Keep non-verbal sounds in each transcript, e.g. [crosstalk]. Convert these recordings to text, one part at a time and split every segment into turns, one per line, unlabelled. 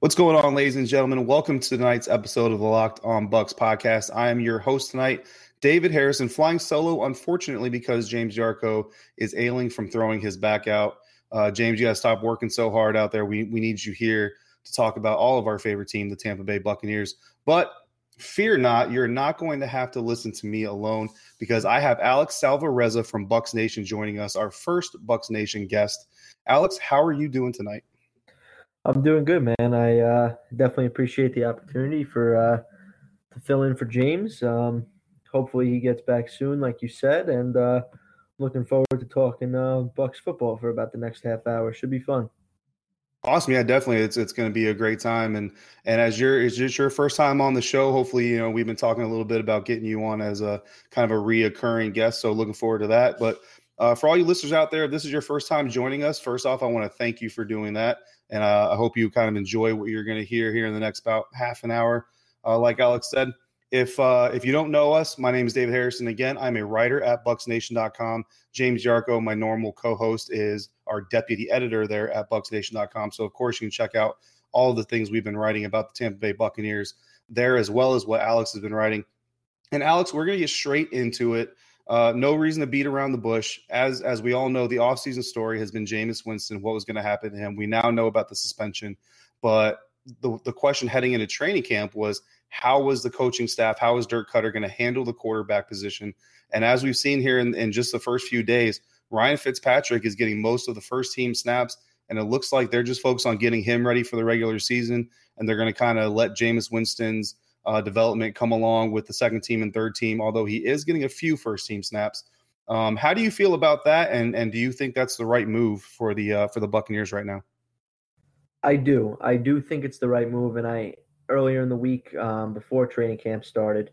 What's going on, ladies and gentlemen? Welcome to tonight's episode of the Locked On Bucs podcast. I am your host tonight, David Harrison, flying solo, unfortunately, because James Yarcho is ailing from throwing his back out. Uh, James, you got to stop working so hard out there. We, we need you here to talk about all of our favorite team, the Tampa Bay Buccaneers. But fear not, you're not going to have to listen to me alone because I have Alex Salvarezza from Bucs Nation joining us, our first Bucs Nation guest. Alex, how are you doing tonight?
I'm doing good, man. I uh, definitely appreciate the opportunity for uh, to fill in for James. Um, hopefully, he gets back soon, like you said, and uh, looking forward to talking uh, Bucs football for about the next half hour. Should be fun.
Awesome, yeah, definitely. It's it's going to be a great time, and and as your is this your first time on the show? Hopefully, you know we've been talking a little bit about getting you on as a kind of a reoccurring guest. So looking forward to that. But uh, for all you listeners out there, if this is your first time joining us, first off, I want to thank you for doing that. And uh, I hope you kind of enjoy what you're going to hear here in the next about half an hour. Uh, like Alex said, if uh, if you don't know us, my name is David Harrison. Again, I'm a writer at BucsNation.com. James Yarcho, my normal co-host, is our deputy editor there at BucsNation.com. So of course you can check out all the things we've been writing about the Tampa Bay Buccaneers there, as well as what Alex has been writing. And Alex, we're going to get straight into it. Uh, no reason to beat around the bush. As as we all know, the offseason story has been Jameis Winston. What was going to happen to him? We now know about the suspension, but the the question heading into training camp was how was the coaching staff, how was Dirk Koetter going to handle the quarterback position? And as we've seen here in, in just the first few days, Ryan Fitzpatrick is getting most of the first team snaps, and it looks like they're just focused on getting him ready for the regular season, and they're going to kind of let Jameis Winston's uh, development come along with the second team and third team, although he is getting a few first team snaps. Um, how do you feel about that, and and do you think that's the right move for the uh, for the Buccaneers right now?
I do. I do think it's the right move, and I earlier in the week um, before training camp started,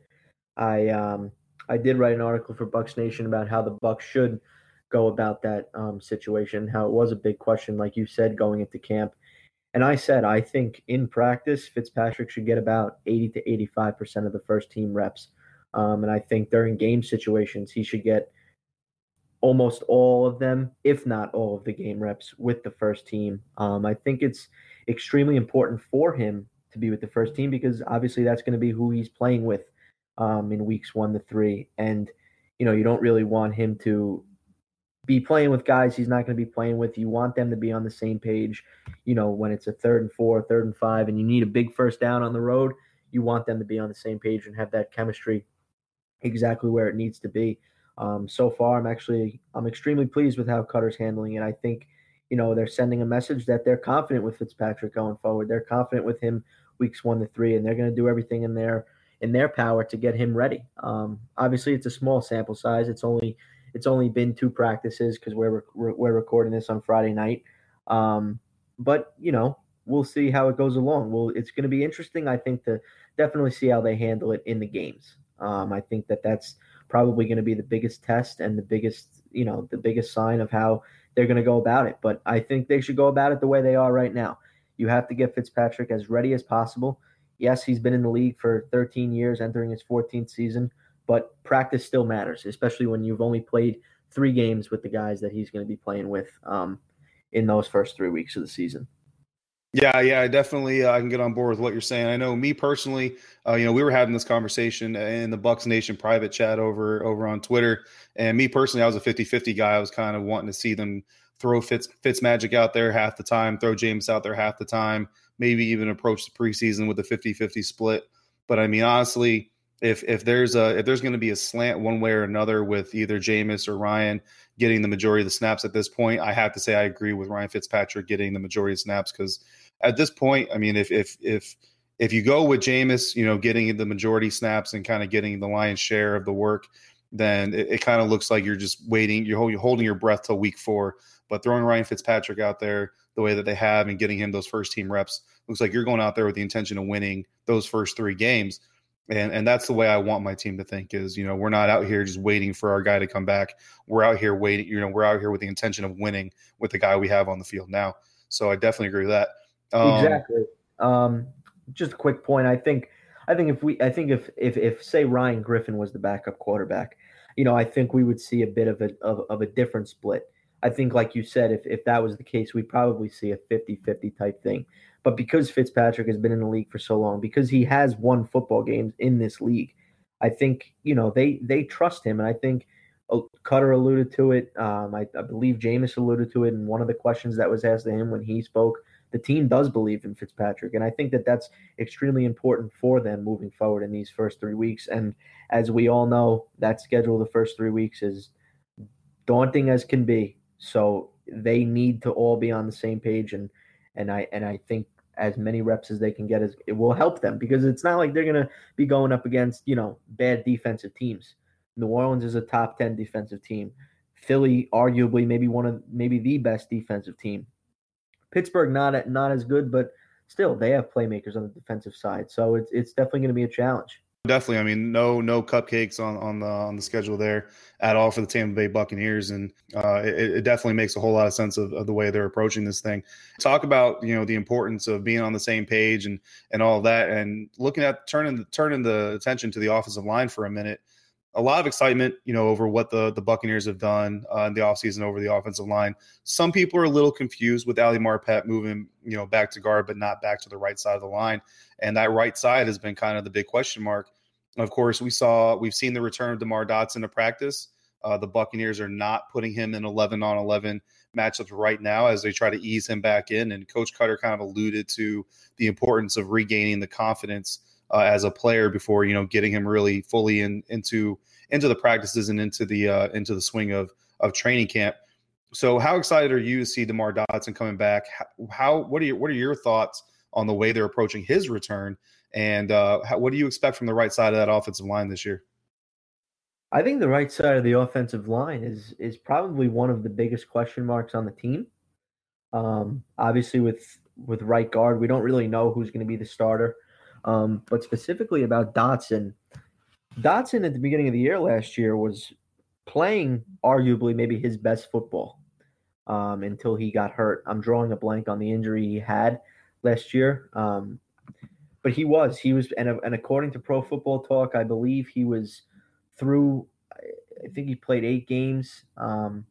I um, I did write an article for Bucs Nation about how the Bucs should go about that um, situation. How it was a big question, like you said, going into camp, and I said, I think in practice, Fitzpatrick should get about 80 to 85% of the first team reps. Um, and I think during game situations, he should get almost all of them, if not all of the game reps with the first team. Um, I think it's extremely important for him to be with the first team because obviously that's going to be who he's playing with um, in weeks one to three. And, you know, you don't really want him to be playing with guys he's not going to be playing with. You want them to be on the same page. You know, when it's a third and four, third and five, and you need a big first down on the road, you want them to be on the same page and have that chemistry exactly where it needs to be. Um, so far, I'm actually I'm extremely pleased with how Koetter's handling it. I think, you know, they're sending a message that they're confident with Fitzpatrick going forward. They're confident with him weeks one to three, and they're going to do everything in their in their power to get him ready. Um, obviously, it's a small sample size. It's only it's only been two practices because we're, we're recording this on Friday night. Um, but you know, we'll see how it goes along. Well, it's going to be interesting, I think, to definitely see how they handle it in the games. Um, I think that that's probably going to be the biggest test and the biggest, you know, the biggest sign of how they're going to go about it. But I think they should go about it the way they are right now. You have to get Fitzpatrick as ready as possible. Yes, he's been in the league for 13 years, entering his 14th season but practice still matters, especially when you've only played three games with the guys that he's going to be playing with um, in those first three weeks of the season.
Yeah, yeah, definitely uh, I can get on board with what you're saying. I know me personally, uh, you know, we were having this conversation in the Bucs Nation private chat over over on Twitter, and me personally, I was a 50-50 guy. I was kind of wanting to see them throw Fitz Fitz Magic out there half the time, throw James out there half the time, maybe even approach the preseason with a 50-50 split. But I mean, honestly, if if there's a if there's going to be a slant one way or another with either Jameis or Ryan getting the majority of the snaps at this point, I have to say I agree with Ryan Fitzpatrick getting the majority of snaps because at this point, I mean, if if if if you go with Jameis, you know, getting the majority snaps and kind of getting the lion's share of the work, then it, it kind of looks like you're just waiting, you're holding your breath till week four. But throwing Ryan Fitzpatrick out there the way that they have and getting him those first team reps looks like you're going out there with the intention of winning those first three games and and that's the way I want my team to think is you know we're not out here just waiting for our guy to come back. We're out here waiting. You know we're out here with the intention of winning with the guy we have on the field now. So I definitely agree with that.
Um, exactly. Um, just a quick point. I think I think if we I think if if if say Ryan Griffin was the backup quarterback, you know I think we would see a bit of a of, of a different split. I think like you said, if if that was the case, we'd probably see a 50-50 type thing. But because Fitzpatrick has been in the league for so long, because he has won football games in this league, I think you know they they trust him, and I think Koetter alluded to it. Um, I, I, believe Jameis alluded to it in one of the questions that was asked to him when he spoke. The team does believe in Fitzpatrick, and I think that that's extremely important for them moving forward in these first three weeks. And as we all know, that schedule the first three weeks is daunting as can be. So they need to all be on the same page, and and I and I think as many reps as they can get is it will help them because it's not like they're gonna be going up against you know bad defensive teams. New Orleans is a top ten defensive team. Philly, arguably, maybe one of maybe the best defensive team. Pittsburgh not not as good, but still they have playmakers on the defensive side. So it's it's definitely going to be a challenge.
Definitely. I mean, no no cupcakes on on the on the schedule there at all for the Tampa Bay Buccaneers, and uh, it, it, definitely makes a whole lot of sense of, of, the way they're approaching this thing. Talk about you know the importance of being on the same page and and all of that, and looking at turning turning the attention to the offensive line for a minute a lot of excitement, you know, over what the the Buccaneers have done uh, in the offseason over the offensive line. Some people are a little confused with Ali Marpet moving, you know, back to guard, but not back to the right side of the line. And that right side has been kind of the big question mark. Of course, we saw we've seen the return of Demar Dotson to practice. Uh, the Buccaneers are not putting him in 11 on 11 matchups right now as they try to ease him back in. And Coach Koetter kind of alluded to the importance of regaining the confidence uh, as a player before you know getting him really fully in, into into the practices and into the uh, into the swing of of training camp. So, how excited are you to see Demar Dotson coming back? How, what are your what are your thoughts on the way they're approaching his return, and uh, how, what do you expect from the right side of that offensive line this year?
I think the right side of the offensive line is is probably one of the biggest question marks on the team. Um, obviously, with with right guard, we don't really know who's going to be the starter. Um, but specifically about Dotson, Dotson at the beginning of the year last year was playing arguably maybe his best football um, until he got hurt. I'm drawing a blank on the injury he had last year. Um, but he was, he was, and, and according to Pro Football Talk, I believe he was through, I think he played eight games um,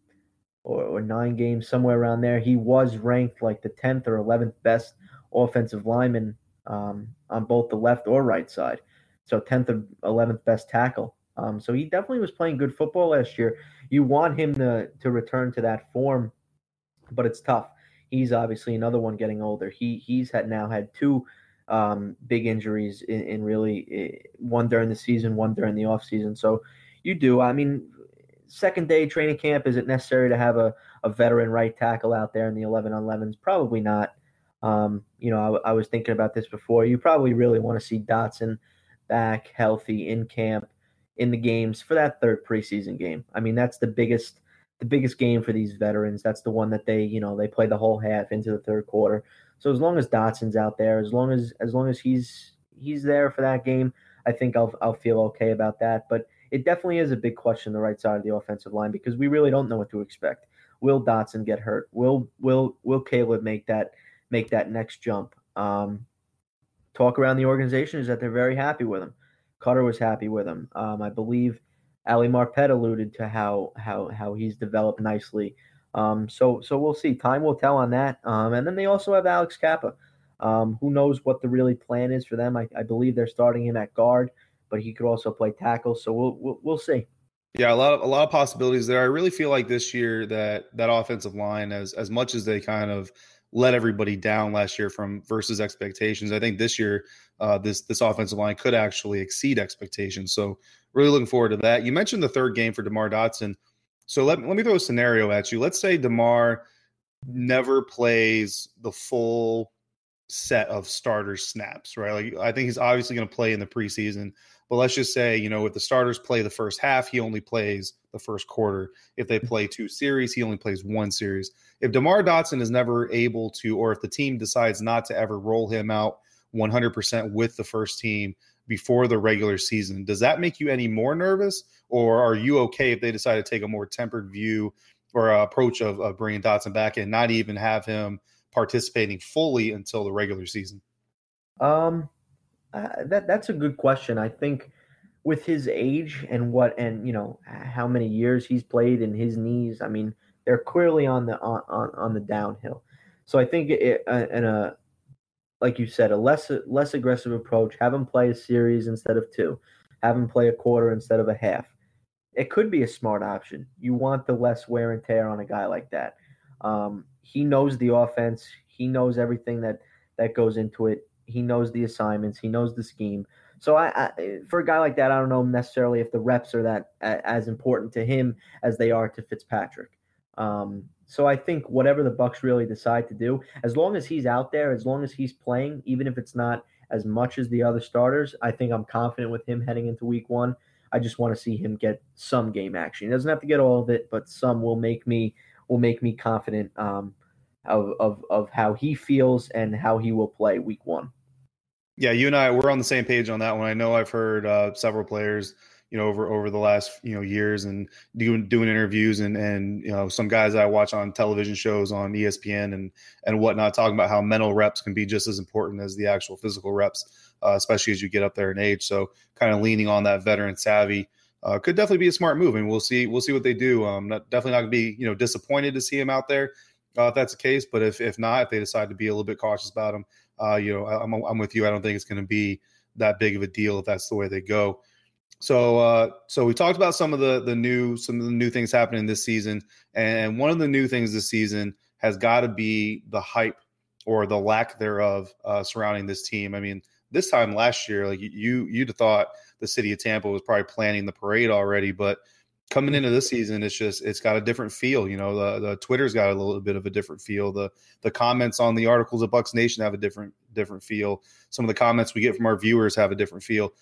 or, or nine games, somewhere around there. He was ranked like the 10th or 11th best offensive lineman um, on both the left or right side. So 10th or 11th best tackle. Um, so he definitely was playing good football last year. You want him to to return to that form, but it's tough. He's obviously another one getting older. He he's had now had two um, big injuries in, in really eh, one during the season, one during the off season. So you do. I mean, second day training camp is it necessary to have a, a veteran right tackle out there in the 11 on 11s? Probably not. Um, you know, I, I, was thinking about this before. You probably really want to see Dotson back healthy in camp in the games for that third preseason game. I mean, that's the biggest the biggest game for these veterans. That's the one that they, you know, they play the whole half into the third quarter. So as long as Dotson's out there, as long as as long as he's he's there for that game, I think I'll I'll feel okay about that. But it definitely is a big question the right side of the offensive line because we really don't know what to expect. Will Dotson get hurt? Will will will Caleb make that make that next jump. Um, talk around the organization is that they're very happy with him. Koetter was happy with him. Um, I believe Ali Marpet alluded to how how how he's developed nicely. Um, so so we'll see. Time will tell on that. Um, and then they also have Alex Cappa. Um, who knows what the really plan is for them? I, I, believe they're starting him at guard, but he could also play tackle. So we'll we'll, we'll see.
Yeah, a lot of a lot of possibilities there. I really feel like this year that that offensive line, as as much as they kind of let everybody down last year from versus expectations. I think this year, uh, this this offensive line could actually exceed expectations. So really looking forward to that. You mentioned the third game for Demar Dotson. So let, let me throw a scenario at you. Let's say Demar never plays the full set of starter snaps, right? Like I think he's obviously going to play in the preseason, but let's just say, you know, if the starters play the first half, he only plays the first quarter. If they play two series, he only plays one series. If DeMar Dotson is never able to, or if the team decides not to ever roll him out 100% with the first team before the regular season, does that make you any more nervous? Or are you okay if they decide to take a more tempered view or approach of, of bringing Dotson back and not even have him participating fully until the regular season?
Um, uh, that that's a good question. I think with his age and what and you know how many years he's played and his knees, I mean they're clearly on the on on, on the downhill. So I think it, uh, a like you said, a less less aggressive approach. Have him play a series instead of two. Have him play a quarter instead of a half. It could be a smart option. You want the less wear and tear on a guy like that. Um, he knows the offense. He knows everything that that goes into it. He knows the assignments. He knows the scheme. So I, I, for a guy like that, I don't know necessarily if the reps are that as important to him as they are to Fitzpatrick. Um, so I think whatever the Bucs really decide to do, as long as he's out there, as long as he's playing, even if it's not as much as the other starters, I think I'm confident with him heading into Week One. I just want to see him get some game action. He doesn't have to get all of it, but some will make me will make me confident um, of, of of how he feels and how he will play Week One.
Yeah, you and I we're on the same page on that one. I know I've heard uh, several players, you know, over over the last you know years and doing doing interviews and and you know some guys I watch on television shows on ESPN and and whatnot talking about how mental reps can be just as important as the actual physical reps, uh, especially as you get up there in age. So kind of leaning on that veteran savvy. Uh, could definitely be a smart move, and we'll see. We'll see what they do. Um, not, definitely not to be you know disappointed to see him out there uh, if that's the case. But if if not, if they decide to be a little bit cautious about him, uh, you know, I'm, I'm with you. I don't think it's going to be that big of a deal if that's the way they go. So, uh, so we talked about some of the the new some of the new things happening this season, and one of the new things this season has got to be the hype or the lack thereof uh, surrounding this team. I mean, this time last year, like you you'd have thought the city of Tampa was probably planning the parade already, but coming into this season, it's just it's got a different feel. You know, the the Twitter's got a little bit of a different feel. The the comments on the articles of Bucs Nation have a different different feel. Some of the comments we get from our viewers have a different feel.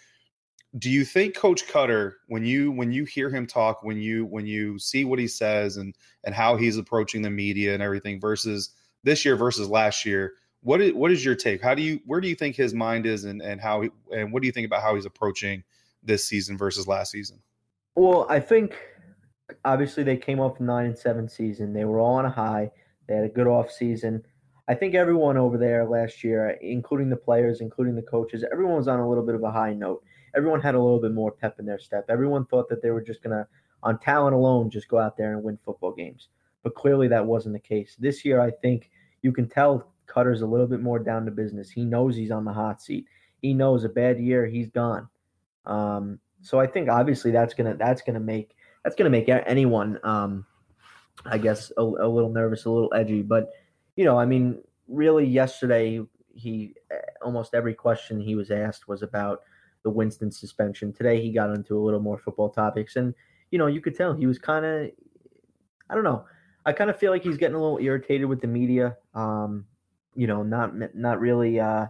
Do you think Coach Koetter, when you when you hear him talk, when you when you see what he says and and how he's approaching the media and everything versus this year versus last year, what is what is your take? How do you where do you think his mind is and and how he, and what do you think about how he's approaching this season versus last season?
Well, I think obviously they came off nine and seven season. They were all on a high. They had a good off season. I think everyone over there last year, including the players, including the coaches, everyone was on a little bit of a high note. Everyone had a little bit more pep in their step. Everyone thought that they were just gonna, on talent alone, just go out there and win football games. But clearly that wasn't the case. This year, I think you can tell Koetter's a little bit more down to business. He knows he's on the hot seat. He knows a bad year, he's gone. Um, so I think obviously that's gonna that's gonna make that's gonna make anyone, um, I guess, a, a little nervous, a little edgy. But you know, I mean, really, yesterday he almost every question he was asked was about the Winston suspension. Today he got into a little more football topics, and you know, you could tell he was kind of, I don't know. I kind of feel like he's getting a little irritated with the media. Um, you know, not not really, uh,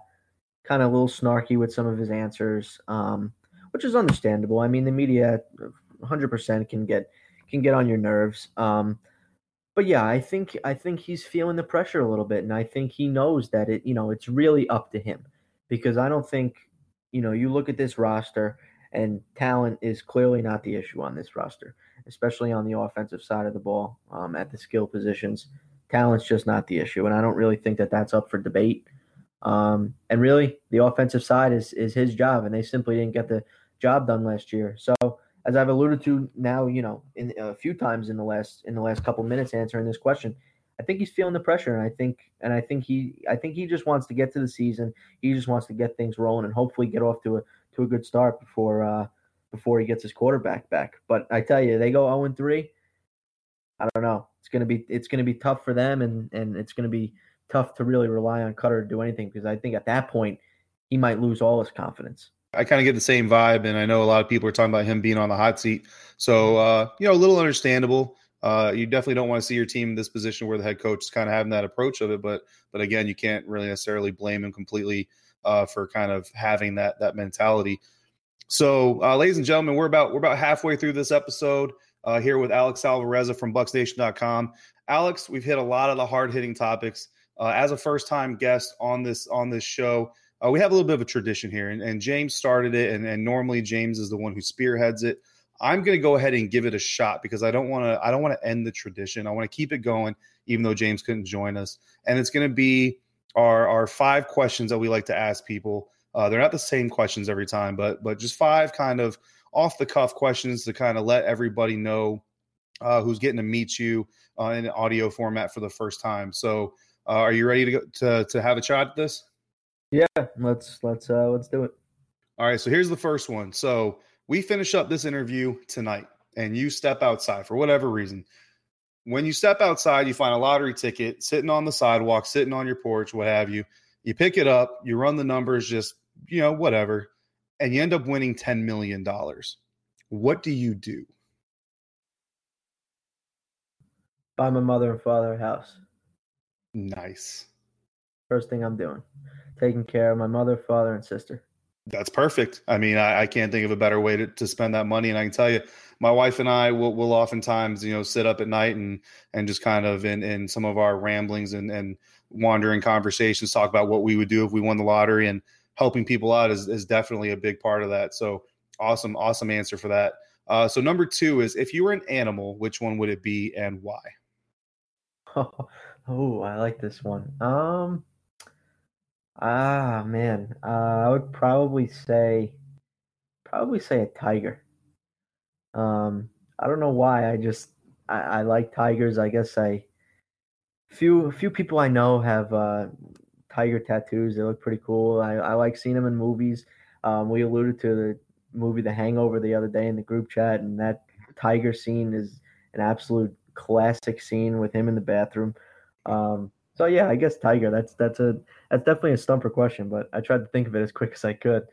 kind of a little snarky with some of his answers. Um, which is understandable. I mean, the media 100% can get can get on your nerves. Um, but yeah, I think I think he's feeling the pressure a little bit, and I think he knows that it you know it's really up to him because I don't think you know you look at this roster and talent is clearly not the issue on this roster, especially on the offensive side of the ball um, at the skill positions. Talent's just not the issue, and I don't really think that that's up for debate. Um, and really, the offensive side is is his job, and they simply didn't get the job done last year. So, as I've alluded to now, you know, in a few times in the last in the last couple minutes answering this question, I think he's feeling the pressure, and I think and I think he I think he just wants to get to the season. He just wants to get things rolling and hopefully get off to a to a good start before uh, before he gets his quarterback back. But I tell you, they go zero and three. I don't know. It's gonna be it's gonna be tough for them, and and it's gonna be tough to really rely on Koetter to do anything because I think at that point he might lose all his confidence.
I kind of get the same vibe, and I know a lot of people are talking about him being on the hot seat. So uh, you know, a little understandable. Uh, you definitely don't want to see your team in this position where the head coach is kind of having that approach of it. But but again, you can't really necessarily blame him completely uh, for kind of having that that mentality. So, uh, ladies and gentlemen, we're about we're about halfway through this episode uh, here with Alex Salvarezza from BucsNation.com. Alex, we've hit a lot of the hard hitting topics uh, as a first time guest on this on this show. Uh, we have a little bit of a tradition here, and, and James started it, and, and, normally James is the one who spearheads it. I'm going to go ahead and give it a shot because I don't want to. I don't want to end the tradition. I want to keep it going, even though James couldn't join us. And it's going to be our our five questions that we like to ask people. Uh, they're not the same questions every time, but but just five kind of off the cuff questions to kind of let everybody know uh, who's getting to meet you uh, in audio format for the first time. So uh, are you ready to go to, to have a shot at this?
Yeah, let's let's uh let's do it.
All right, so here's the first one. So we finish up this interview tonight, and you step outside for whatever reason. When you step outside, you find a lottery ticket sitting on the sidewalk, sitting on your porch, what have you. You pick it up, you run the numbers, just you know, whatever, and you end up winning ten million dollars. What do you do?
Buy my mother and father a house.
Nice.
First thing I'm doing, taking care of my mother, father, and sister.
That's perfect. I mean, I, I, can't think of a better way to, to spend that money. And I can tell you, my wife and I will, will oftentimes, you know, sit up at night and and just kind of in, in some of our ramblings and, and wandering conversations talk about what we would do if we won the lottery and helping people out is, is definitely a big part of that. So awesome, awesome answer for that. Uh, so number two is if you were an animal, which one would it be and why?
Oh, [laughs] oh I like this one. Um, Ah, man. Uh, I would probably say probably say a tiger. Um, I don't know why. I just I, I like tigers. I guess I few few people I know have uh, tiger tattoos. They look pretty cool. I, I like seeing them in movies. Um, we alluded to the movie The Hangover the other day in the group chat, and that tiger scene is an absolute classic scene with him in the bathroom. Um, so yeah, I guess Tiger. That's that's a that's definitely a stumper question, but I tried to think of it as quick as I could.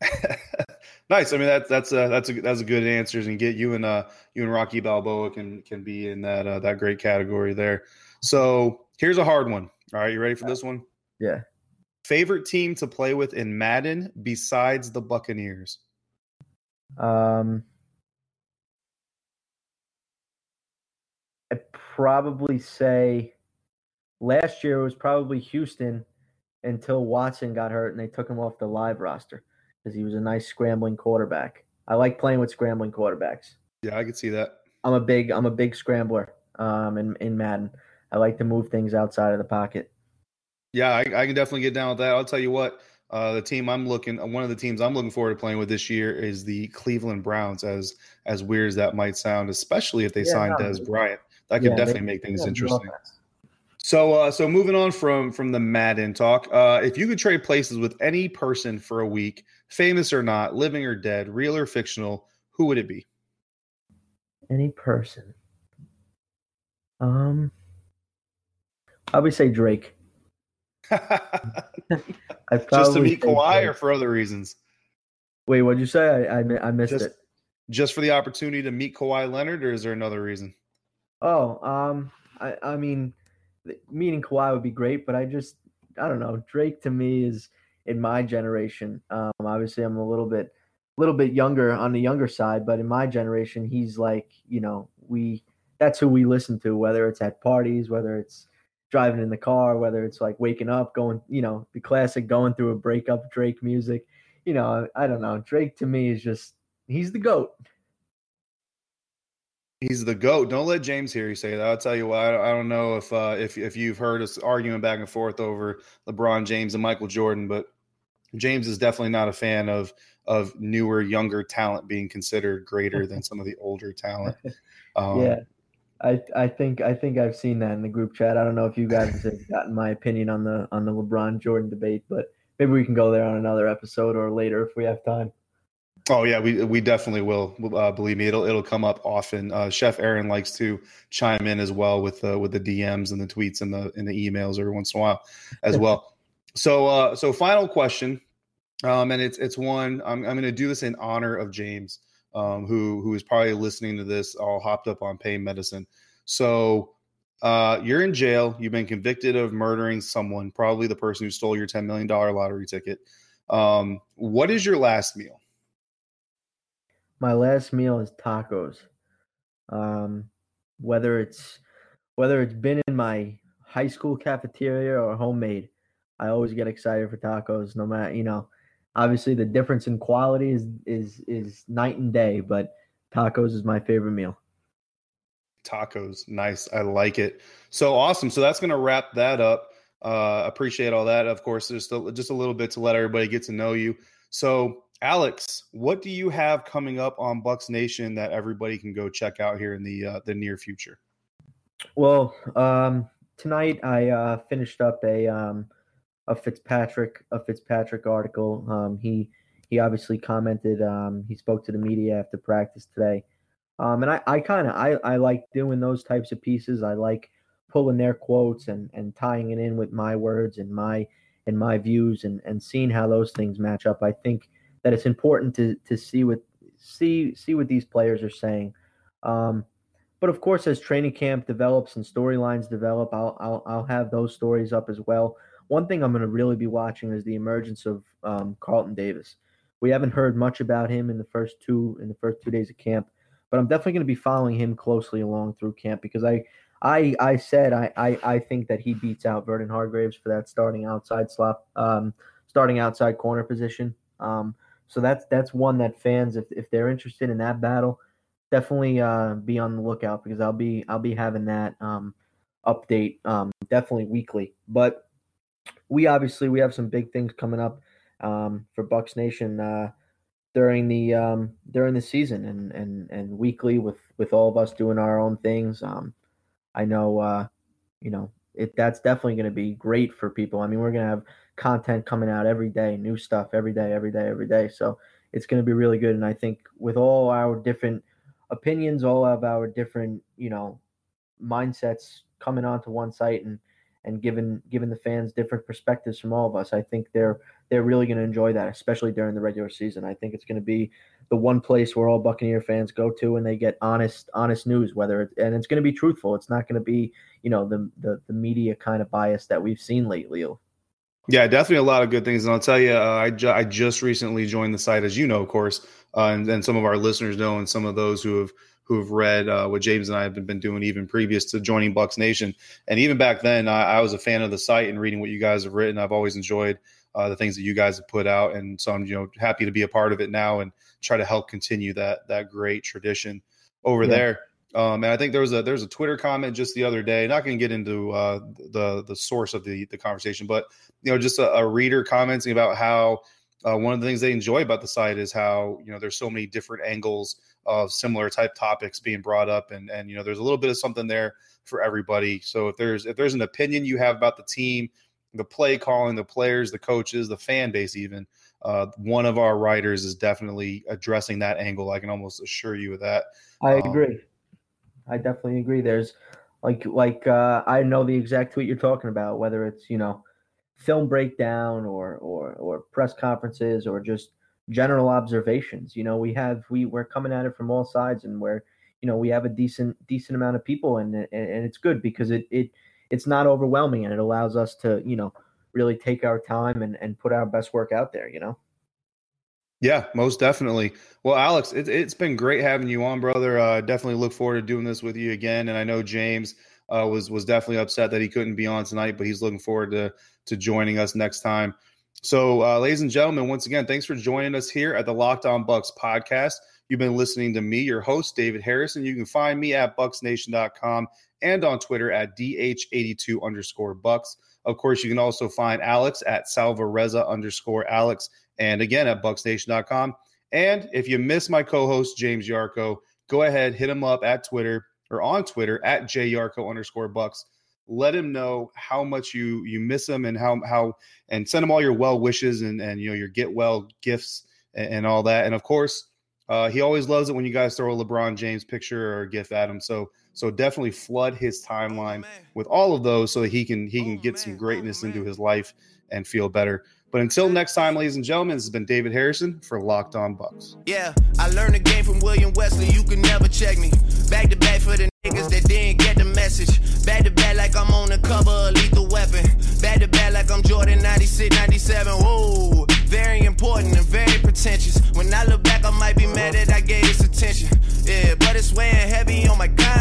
[laughs]
nice. I mean that's that's a that's a that's a good answers and get you and uh you and Rocky Balboa can can be in that uh, that great category there. So here's a hard one. All right, you ready for this one?
Yeah.
Favorite team to play with in Madden besides the Buccaneers?
Um, I'd probably say Last year it was probably Houston until Watson got hurt and they took him off the live roster because he was a nice scrambling quarterback. I like playing with scrambling quarterbacks.
Yeah, I can see that.
I'm a big I'm a big scrambler um, in in Madden. I like to move things outside of the pocket.
Yeah, I, I can definitely get down with that. I'll tell you what, uh, the team I'm looking, one of the teams I'm looking forward to playing with this year is the Cleveland Browns. As as weird as that might sound, especially if they yeah, sign no, Dez Bryant, that could yeah, definitely they, make things interesting. So, uh, so moving on from from the Madden talk, uh, if you could trade places with any person for a week, famous or not, living or dead, real or fictional, who would it be?
Any person. Um, I would say Drake. [laughs] [laughs]
I just to meet Kawhi, Drake. or for other reasons.
Wait, what'd you say? I I, I missed
just,
it.
Just for the opportunity to meet Kawhi Leonard, or is there another reason?
Oh, um, I I mean meeting Kawhi would be great, but I just I don't know. Drake to me is in my generation. Um, obviously, I'm a little bit a little bit younger on the younger side, but in my generation, he's like you know we that's who we listen to, whether it's at parties, whether it's driving in the car, whether it's like waking up, going you know the classic going through a breakup Drake music. You know, I don't know. Drake to me is just he's the goat.
He's the goat. Don't let James hear you say that. I'll tell you what. I don't know if uh, if if you've heard us arguing back and forth over LeBron James and Michael Jordan, but James is definitely not a fan of of newer, younger talent being considered greater than some of the older talent. [laughs]
Um, yeah, I I think I think I've seen that in the group chat. I don't know if you guys have [laughs] gotten my opinion on the on the LeBron Jordan debate, but maybe we can go there on another episode or later if we have time.
Oh yeah, we we definitely will. Uh, believe me, it'll it'll come up often. Uh, Chef Aaron likes to chime in as well with uh, with the DMs and the tweets and the and the emails every once in a while, as well. so uh, so final question, um, and it's it's one I'm I'm going to do this in honor of James, um, who who is probably listening to this all hopped up on pain medicine. So uh, you're in jail. You've been convicted of murdering someone, probably the person who stole your ten million dollar lottery ticket. Um, what is your last meal?
My last meal is tacos. Um, whether it's whether it's been in my high school cafeteria or homemade, I always get excited for tacos. No matter you know, obviously the difference in quality is is is night and day, but tacos is my favorite meal.
Tacos, nice. I like it. So awesome. So that's gonna wrap that up. Uh, appreciate all that. Of course, still just a little bit to let everybody get to know you. So Alex, what do you have coming up on Bucs Nation that everybody can go check out here in the uh, the near future?
Well, um, tonight I uh, finished up a um, a Fitzpatrick a Fitzpatrick article. Um, he he obviously commented. Um, he spoke to the media after practice today, um, and I, I kind of I, I like doing those types of pieces. I like pulling their quotes and and tying it in with my words and my and my views and and seeing how those things match up. I think that it's important to to see what see see what these players are saying. Um, but of course, as training camp develops and storylines develop, I'll, I'll I'll have those stories up as well. One thing I'm going to really be watching is the emergence of um, Carlton Davis. We haven't heard much about him in the first two in the first two days of camp, but I'm definitely going to be following him closely along through camp because I I I said I I, I think that he beats out Vernon Hargreaves for that starting outside slot um, starting outside corner position. Um, so that's that's one that fans if if they're interested in that battle, definitely uh, be on the lookout because I'll be I'll be having that um, update um, definitely weekly. But we obviously we have some big things coming up um, for Bucs Nation uh, during the um, during the season and and and weekly with with all of us doing our own things. Um, I know uh, you know it that's definitely going to be great for people. I mean, we're going to have content coming out every day, new stuff every day, every day, every day. So it's going to be really good. And I think with all our different opinions, all of our different you know mindsets coming onto one site and and giving giving the fans different perspectives from all of us. I think they're they're really going to enjoy that, especially during the regular season. I think it's going to be the one place where all Buccaneer fans go to and they get honest honest news. Whether it, and it's going to be truthful. It's not going to be you know the, the the media kind of bias that we've seen lately.
Yeah, definitely a lot of good things, and I'll tell you, uh, I ju- I just recently joined the site, as you know, of course, uh, and, and some of our listeners know, and some of those who have who have read uh, what James and I have been doing even previous to joining Bucs Nation. And even back then, I, I, was a fan of the site and reading what you guys have written. I've always enjoyed uh, the things that you guys have put out, and so I'm you know happy to be a part of it now and try to help continue that that great tradition over yeah. there. Um, and I think there was a there's a Twitter comment just the other day. Not going to get into uh, the the source of the the conversation, but you know, just a, a reader commenting about how uh, one of the things they enjoy about the site is how you know there's so many different angles of similar type topics being brought up and and you know there's a little bit of something there for everybody so if there's if there's an opinion you have about the team the play calling the players the coaches the fan base even uh, one of our writers is definitely addressing that angle. I can almost assure you of that.
I um, agree. I definitely agree. There's like like uh, i know the exact tweet you're talking about whether it's you know film breakdown or or or press conferences or just general observations. You know, we have we we're coming at it from all sides, and we're you know we have a decent decent amount of people, and and, and it's good because it it it's not overwhelming, and it allows us to you know really take our time and and put our best work out there. You know.
Yeah, most definitely. Well, Alex, it, has been great having you on, brother. Uh, definitely look forward to doing this with you again. And I know James uh, was was definitely upset that he couldn't be on tonight, but he's looking forward to to joining us next time. So, uh, ladies and gentlemen, once again, thanks for joining us here at the Locked On Bucs podcast. You've been listening to me, your host, David Harrison. You can find me at bucsnation.com and on Twitter at DH82 underscore Bucks. Of course, you can also find Alex at Salvarezza underscore Alex and again at bucsnation.com. And if you miss my co host, James Yarcho, go ahead, hit him up at Twitter or on Twitter at JYarko underscore Bucks let him know how much you you miss him and how how and send him all your well wishes and and you know your get well gifts and, and all that. And of course, uh, he always loves it when you guys throw a LeBron James picture or a gif at him. So so definitely flood his timeline oh, with all of those so that he can he can oh, get man. some greatness oh, into his life and feel better. But until next time, ladies and gentlemen, this has been David Harrison for Locked On Bucs.
Yeah, I learned the game from William Wesley. You can never check me. Heavy on